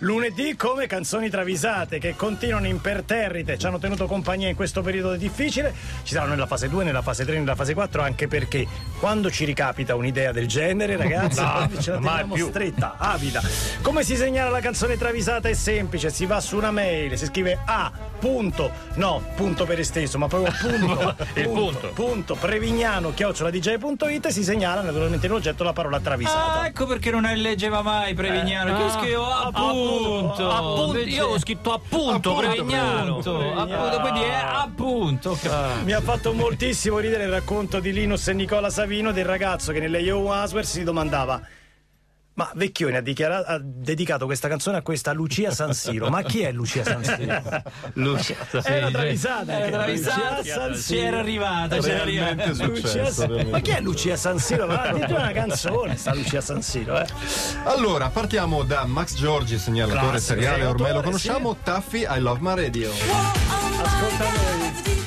Lunedì come canzoni travisate che continuano imperterrite, ci hanno tenuto compagnia in questo periodo difficile, ci saranno nella fase 2, nella fase 3, nella fase 4, anche perché quando ci ricapita un'idea del genere, ragazzi, No, ce la teniamo più. stretta, avida. Come si segnala la canzone travisata è semplice, si va su una mail, si scrive A, punto, no, punto per esteso, ma proprio punto, Il punto. punto, prevignano, chioccioladj.it e si segnala naturalmente in oggetto la parola travisata. Ah, ecco perché non leggeva mai Prevignano. Che io scrivo appunto. appunto, Invece- io ho scritto appunto, Appunto, Prevignano. Appunto, quindi è appunto. Mi ha fatto moltissimo ridere il racconto di Linus e Nicola Savino del ragazzo che nelle Yo Answer si domandava ma Vecchioni ha, ha dedicato questa canzone a questa Lucia San Siro. Ma chi è Lucia San Siro? Lucia. Era travisata. Era travisata. Lucia San Siro. C'era arrivata, c'era arrivata. Lucia successo. Ma chi è Lucia San Siro? Ma addirittura una canzone sta Lucia San Siro, eh? Allora, partiamo da Max Giorgi, segnalatore Classico, seriale, ormai lo conosciamo. Taffy, I love my radio. Ascolta noi.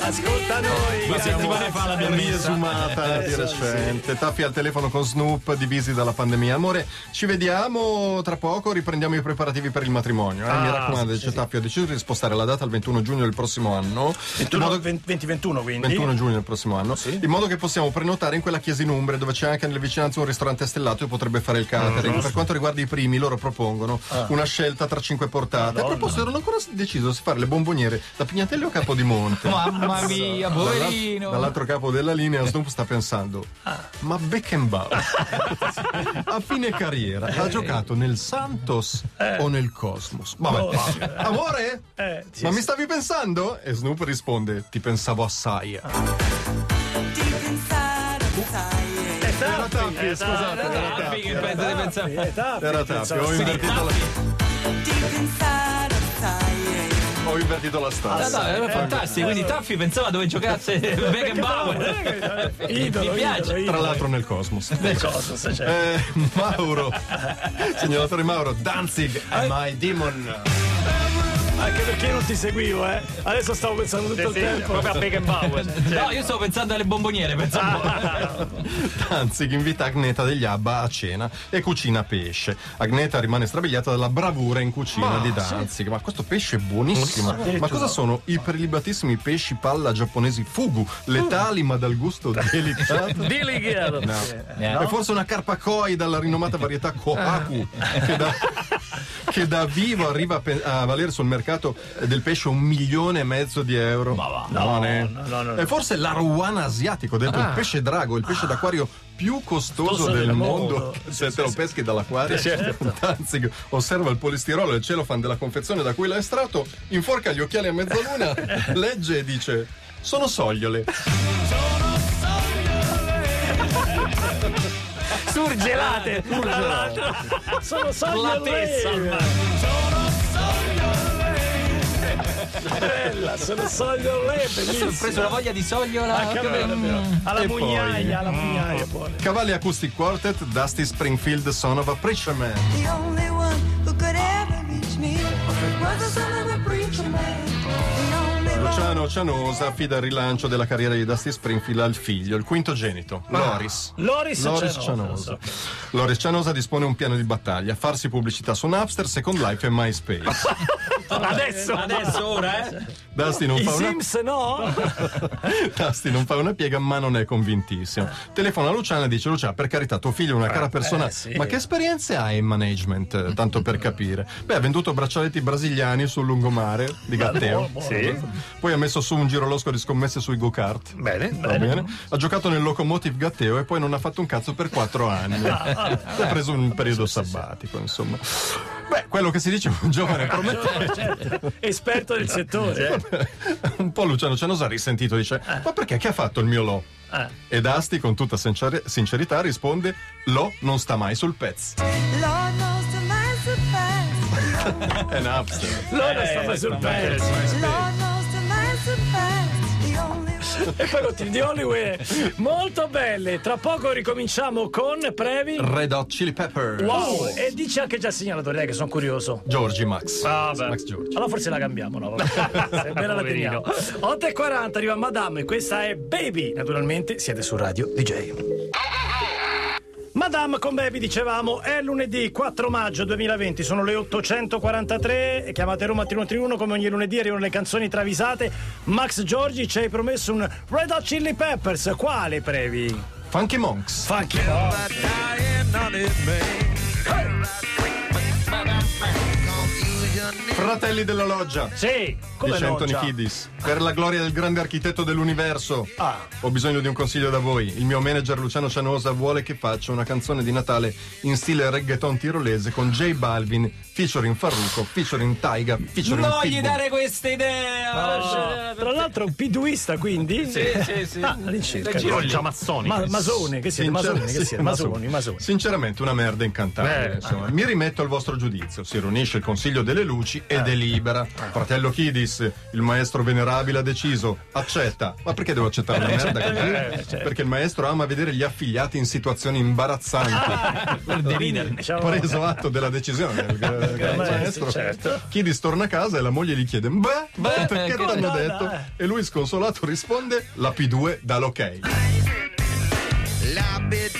Ascolta noi. Due settimane fa l'abbiamo messa. Riesumata di Eh, recente. Taffy al telefono con Snoop, divisi dalla pandemia. Amore, ci vediamo tra poco, riprendiamo i preparativi per il matrimonio. eh. Mi Ah, raccomando, dice Taffy, ho deciso di spostare la data al 21 giugno del prossimo anno. in 21, modo- 2021 quindi. 21 giugno del prossimo anno, in modo che possiamo prenotare in quella chiesa in Umbre dove c'è anche nelle vicinanze un ristorante stellato e potrebbe fare il catering. Per quanto riguarda i primi, loro propongono una scelta tra cinque portate. A proposito, erano ancora deciso se fare le bomboniere da Pignatelli o Capodimonte. Mamma mia, poverino. dall'altro capo della linea Snoop sta pensando ma Beckenbauer a fine carriera ha giocato nel Santos o nel Cosmos? Vabbè. amore? Eh, ma mi stavi pensando? e Snoop risponde ti pensavo assai. Era Taffy scusate era Tappi, che Taffy pensa di pensare. Eh, Tappi, era pensavo Taffy ho invertito la, ho invertito la Ah, storia no, era fantastico. Quindi Taffi pensava dove giocasse Beckenbauer. Idolo, Mi piace. idolo, idolo. tra l'altro nel Cosmos Del Cosmos, certo. Eh, Mauro, segnalatore Mauro, Danzig, Am I Demon? Anche perché io non ti seguivo, eh. Adesso stavo pensando tutto il tempo. proprio a Beckenbauer. No, io stavo pensando alle bomboniere. Pensavo. Danzig invita Agneta degli Abba a cena e cucina pesce. Agneta rimane strabiliata dalla bravura in cucina di Danzig. Ma questo pesce è buonissimo. Ma cosa sono i prelibatissimi pesci palla giapponesi fugu? Letali ma dal gusto delicato? Diligato. No. È forse una carpa koi dalla rinomata varietà Kohaku che da, che da vivo arriva a, valere sul mercato del pesce un milione e mezzo di euro. Ma va, no, no, no, no. È forse l'aruana asiatico, detto il pesce drago, il pesce d'acquario più costoso Costoso del del mondo. mondo. Se te lo peschi dall'acquario, Danzig osserva il polistirolo e il celofan della confezione da cui l'ha estratto, inforca gli occhiali a mezzaluna, legge e dice: Sono sogliole. Surgelate. Tra l'altro, sono La tessa al Bella, sono lei, Ho preso la voglia di sogliola. Ah, bello. Alla mugnaia, alla mugnaia, buona. Cavalli Acoustic Quartet, Dusty Springfield, Son of a Preacher Man. The only one who could ever reach me was the son of Luciano Cianosa affida il rilancio della carriera di Dusty Springfield al figlio, il quintogenito, Loris. Loris, Loris Cianosa. Cianosa. Loris Cianosa dispone un piano di battaglia, farsi pubblicità su Napster, Second Life e MySpace. Adesso, Adesso, ora, eh? Dusty non, I fa una, Sims no? Dusty non fa una piega ma non è convintissimo. Telefona a Luciana e dice Lucia, per carità, tuo figlio è una cara persona, eh, sì. ma che esperienze hai in management? eh, Tanto per capire. Beh, ha venduto braccialetti brasiliani sul lungomare di Gatteo. Sì. Poi ha messo su un girolosco di scommesse sui go-kart. Bene. Va bene. Ha giocato nel Locomotive Gatteo e poi non ha fatto un cazzo per quattro anni. ha preso un periodo sabbatico, insomma. Beh, quello che si dice un giovane promettente. Certo. Esperto del settore. un po' Luciano Cianosa ha risentito, dice: Ma perché? Che ha fatto il mio Lo? Eh. E Dusty, con tutta sincer- sincerità, risponde: Lo non sta mai sul pezzo. Lord knows to my surprise. È Napster. Loro stava sul pezzo. E poi continui di Hollywood. Molto belle. Tra poco ricominciamo con Previ. Red Hot Chili Pepper. Wow, e dici anche già il segnalatore, dai che sono curioso. Giorgi Max. Ah. Max Giorgi. Allora forse la cambiamo, no? Se bella la teniamo. 8.40 arriva Madame e questa è Baby. Naturalmente siete su Radio DJ. Ma Madame con Baby dicevamo è lunedì 4 maggio 2020 sono le 843 chiamate Roma 3131 come ogni lunedì arrivano le canzoni travisate Max Giorgi ci hai promesso un Red Hot Chili Peppers quale previ? Funky Monks. Funky Fratelli della loggia. Sì come Dice Anthony. Kiddis. Per la gloria del grande architetto dell'universo. Ah. Ho bisogno di un consiglio da voi. Il mio manager Luciano Cianosa vuole che faccia una canzone di Natale in stile reggaeton tirolese con J Balvin, featuring Farruko, featuring Taiga, featuring Non gli Pitbull. dare questa idea! Ah, tra l'altro un piduista quindi? Sì, sì, sì. Ah, giro lì. massoni. Ma, masone, che siete? Sincer- Masoni, che siete? Masoni, masoni. Sinceramente una merda. Beh, insomma. Mi rimetto al vostro giudizio. Si riunisce il Consiglio delle Luci e delibera. Fratello Kidis, il maestro venerabile ha deciso. Accetta. Ma perché devo accettare una merda così? Perché il maestro ama vedere gli affiliati in situazioni imbarazzanti. Per deridere. Diciamo- Preso atto della decisione del, del maestro, certo. Kidis torna a casa e la moglie gli chiede: Beh, Beh, perché ti hanno no, detto? dai. E lui sconsolato risponde: La P2 dà l'ok.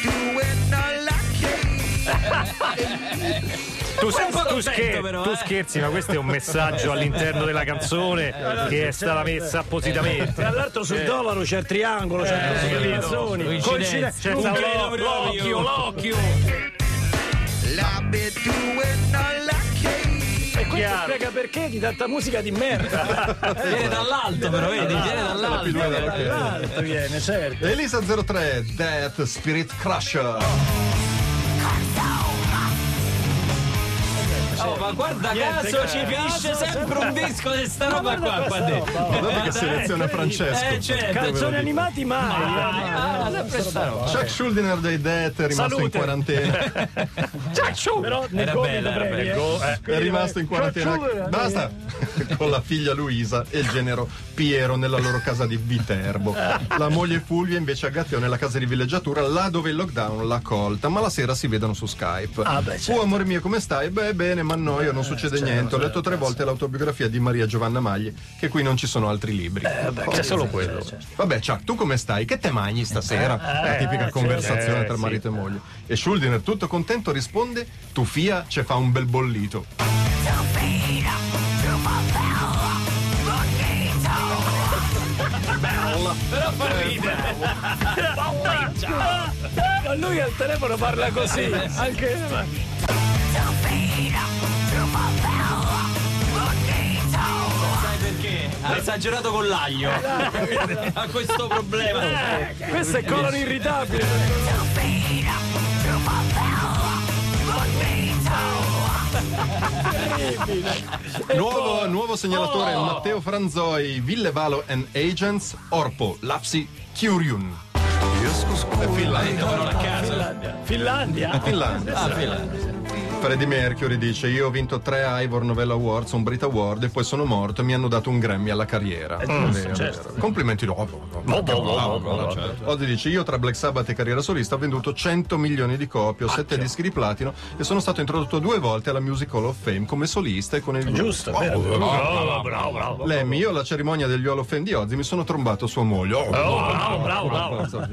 Tu, un po' tu contento, scher- però, tu eh. scherzi, ma questo è un messaggio all'interno della canzone che è stata messa appositamente. Tra l'altro sul dollaro c'è il triangolo, c'è così le canzoni. Coincidenza. C'è Non sta credo lo- proprio. l'occhio, l'occhio. E questo Chiaro. spiega perché di tanta musica di merda. Viene dall'alto, però, vedi? Viene dall'alto. P2 dà l'ok. L'altro viene, certo. Elisa 03, Death Spirit Crusher. Oh, ma guarda Niente, caso ci finisce sempre un disco di sta roba qua, qua dentro. Guardate che seleziona Francesco. Eh, certo. Canzoni animati mai. Ah, sempre sta roba. Chuck Schuldiner dei Death è rimasto Salute. in quarantena. Però nel Era bella, era bella. eh. Go- eh. È rimasto in quarantena. Schuldiner, Basta! Con la figlia Luisa e il genero Piero nella loro casa di Viterbo. La moglie Fulvia invece a Gatteo nella casa di villeggiatura, là dove il lockdown l'ha colta, ma la sera si vedono su Skype. Ah, beh, certo. Oh amore mio, come stai? Beh, bene, ma noio, non succede niente. Ho letto tre volte l'autobiografia di Maria Giovanna Magli, che qui non ci sono altri libri. C'è solo quello. Vabbè, Chuck, tu come stai? Che te mangi stasera? La tipica conversazione Eh, tra sì. marito e moglie. E Schuldiner, tutto contento, risponde: Tu fia ce fa un bel bollito. Però fa ridere. Ma lui al telefono parla così. Anche. Sai perché? Ha esagerato con l'aglio. Ha questo problema. Questo è colon irritabile. Nuovo, nuovo segnalatore Oh. Matteo Franzoi, Villevalo and Agents, Orpo, Lapsi, Curiun. È Finlandia. Parola a caso. Finlandia. Finlandia. Ah, fila. Freddie Mercury dice: Io ho vinto tre Ivor Novella Awards, un Brit Award e poi sono morto e mi hanno dato un Grammy alla carriera. Vero. Complimenti dopo. Ozzy dice: Io tra Black Sabbath e carriera solista ho venduto 100 milioni di copie, ho 7 dischi di platino e sono stato introdotto due volte alla Music Hall of Fame come solista e con il. Giusto, vero. Bravo, bravo, bravo. Lemmy, io alla cerimonia degli Hall of Fame di Ozzy mi sono trombato sua moglie. Oh, bravo, bravo, bravo.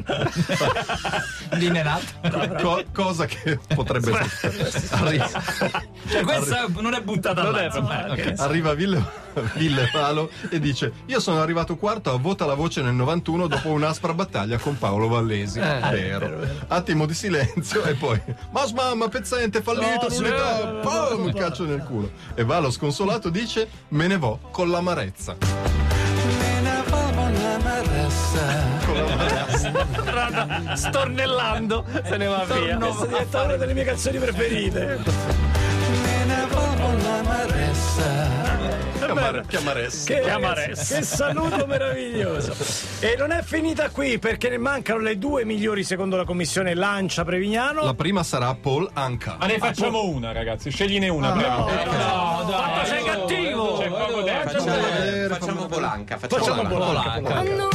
Lineato. Co- cosa che potrebbe succedere. Arri- Cioè, questa non è buttata là. insomma, ok. Arriva Ville, Ville Palo e dice: Io sono arrivato quarto a Vota la Voce nel 91 dopo un'aspra battaglia con Paolo Vallesi. vero. Attimo di silenzio e poi: Mas mamma, pezzente, fallito, Oh, l'unità, boom, calcio nel culo. E Valo sconsolato dice: Me ne vo con l'amarezza. Con l'amarezza. Stornellando se ne va via. Questa diventa una delle mie canzoni preferite. Chiamare- Chiamaressa. Che, Chiamaressa. che saluto meraviglioso. E non è finita qui perché ne mancano le due migliori secondo la commissione Lancia Prevignano. La prima sarà Paul Anka. Ma ne facciamo una, ragazzi. Scegliene una. prego. No, dai. sei cattivo! C'è poco tempo. Facciamo Polanca. Facciamo Facciamo Polanca.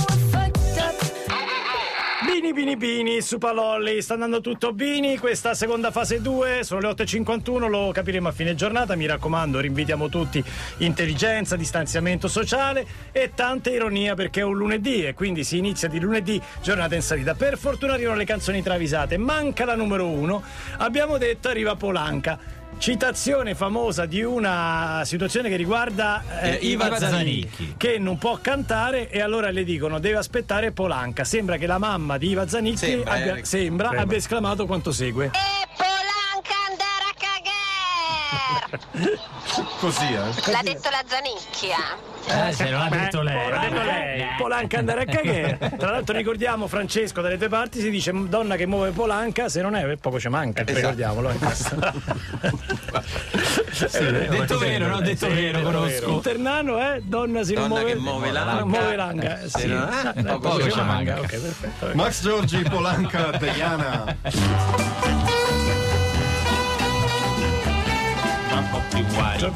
Bini Bini Bini Bini su Palolli, sta andando tutto Bini, questa seconda fase 2, sono le 8.51, lo capiremo a fine giornata, mi raccomando, rinvitiamo tutti. Intelligenza, distanziamento sociale e tanta ironia perché è un lunedì e quindi si inizia di lunedì, giornata in salita. Per fortuna arrivano le canzoni travisate, manca la numero uno, abbiamo detto arriva Polanca. Citazione famosa di una situazione che riguarda eh, Eh, Iva Iva Zanicchi. Che non può cantare e allora le dicono deve aspettare Polanca. Sembra che la mamma di Iva Zanicchi Sembra, abbia, eh. sembra, abbia esclamato quanto segue. E Polanca andare a cagare! Così, eh. L'ha detto la Zanicchia. Eh, se non l'ha detto lei. L'ha detto lei. Polanca andare a cagare. Tra l'altro ricordiamo Francesco dalle tue parti si dice donna che muove Polanca, se non è poco ci manca, ricordiamolo. eh, questo. Detto vero, no? Detto vero, conosco. Il ternano è donna si Donna muove che muove l'anca. muove l'anca. eh, sì. eh, Eh, poco poco ci manca. manca. Ok, perfetto. Max Giorgi, Polanca, Deiana.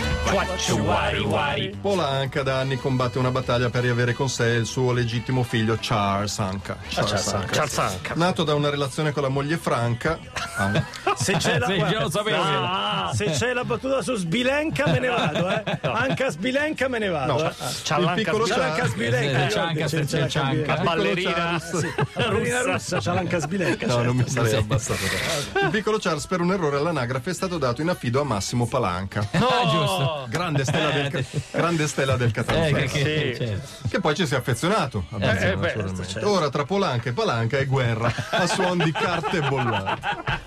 Polanca da anni combatte una battaglia per riavere con sé il suo legittimo figlio Charles Anka. Charles Anka. Cialzanca. Nato da una relazione con la moglie Franca. Ah, Se c'è la. Ah, se c'è la battuta su Sbilenca me ne vado, eh. Anche a Sbilenca me ne vado. No. eh. il piccolo C'è l'anca Charles. Sbilenca. Eh, Cianca, c'è- c'è l'anca Cianca. Ballerina russa, c'è l'anca Sbilenca. No, certo. non mi sarei abbassato. Il piccolo Charles, per un errore all'anagrafe, è stato dato in affido a Massimo Palanca. Ah, giusto. Grande stella del, ca- grande stella del Eh, Catanzaro. che, che, Sì. certo. Che poi ci si è affezionato. eh, beh, naturalmente. Ora tra Polanca e Palanca è guerra a suon di carte bollate.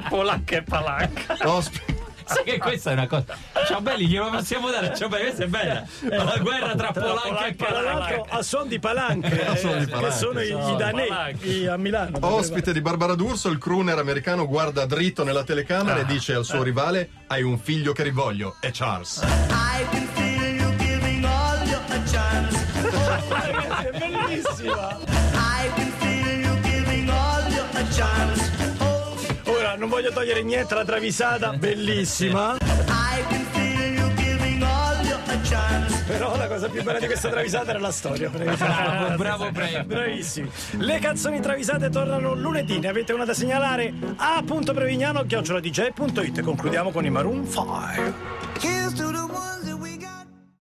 Polanca e palanca. Ospi- Sai che questa è una cosa. Ciao belli, glielo possiamo dare. Ciao belli, questa è bella. La guerra tra Polanca e Tra Palanca. l'altro a suon di palanche, A suon di eh, che palanche, sono i, sì. i danesi a Milano. Ospite di Barbara D'Urso, il crooner americano guarda dritto nella telecamera e dice al suo rivale: Hai un figlio che rivoglio, è Charles. I can feel you giving all you a chance. È bellissima. Non voglio togliere niente alla travisata, bellissima. I can feel you giving all you a chance. Però la cosa più bella di questa travisata era la storia. Bravo, bravo, bravo. Bravissimi. Le canzoni travisate tornano lunedì. Ne avete una da segnalare? A.prevignano chioccioladj.it. Concludiamo con i Maroon 5. Here's to the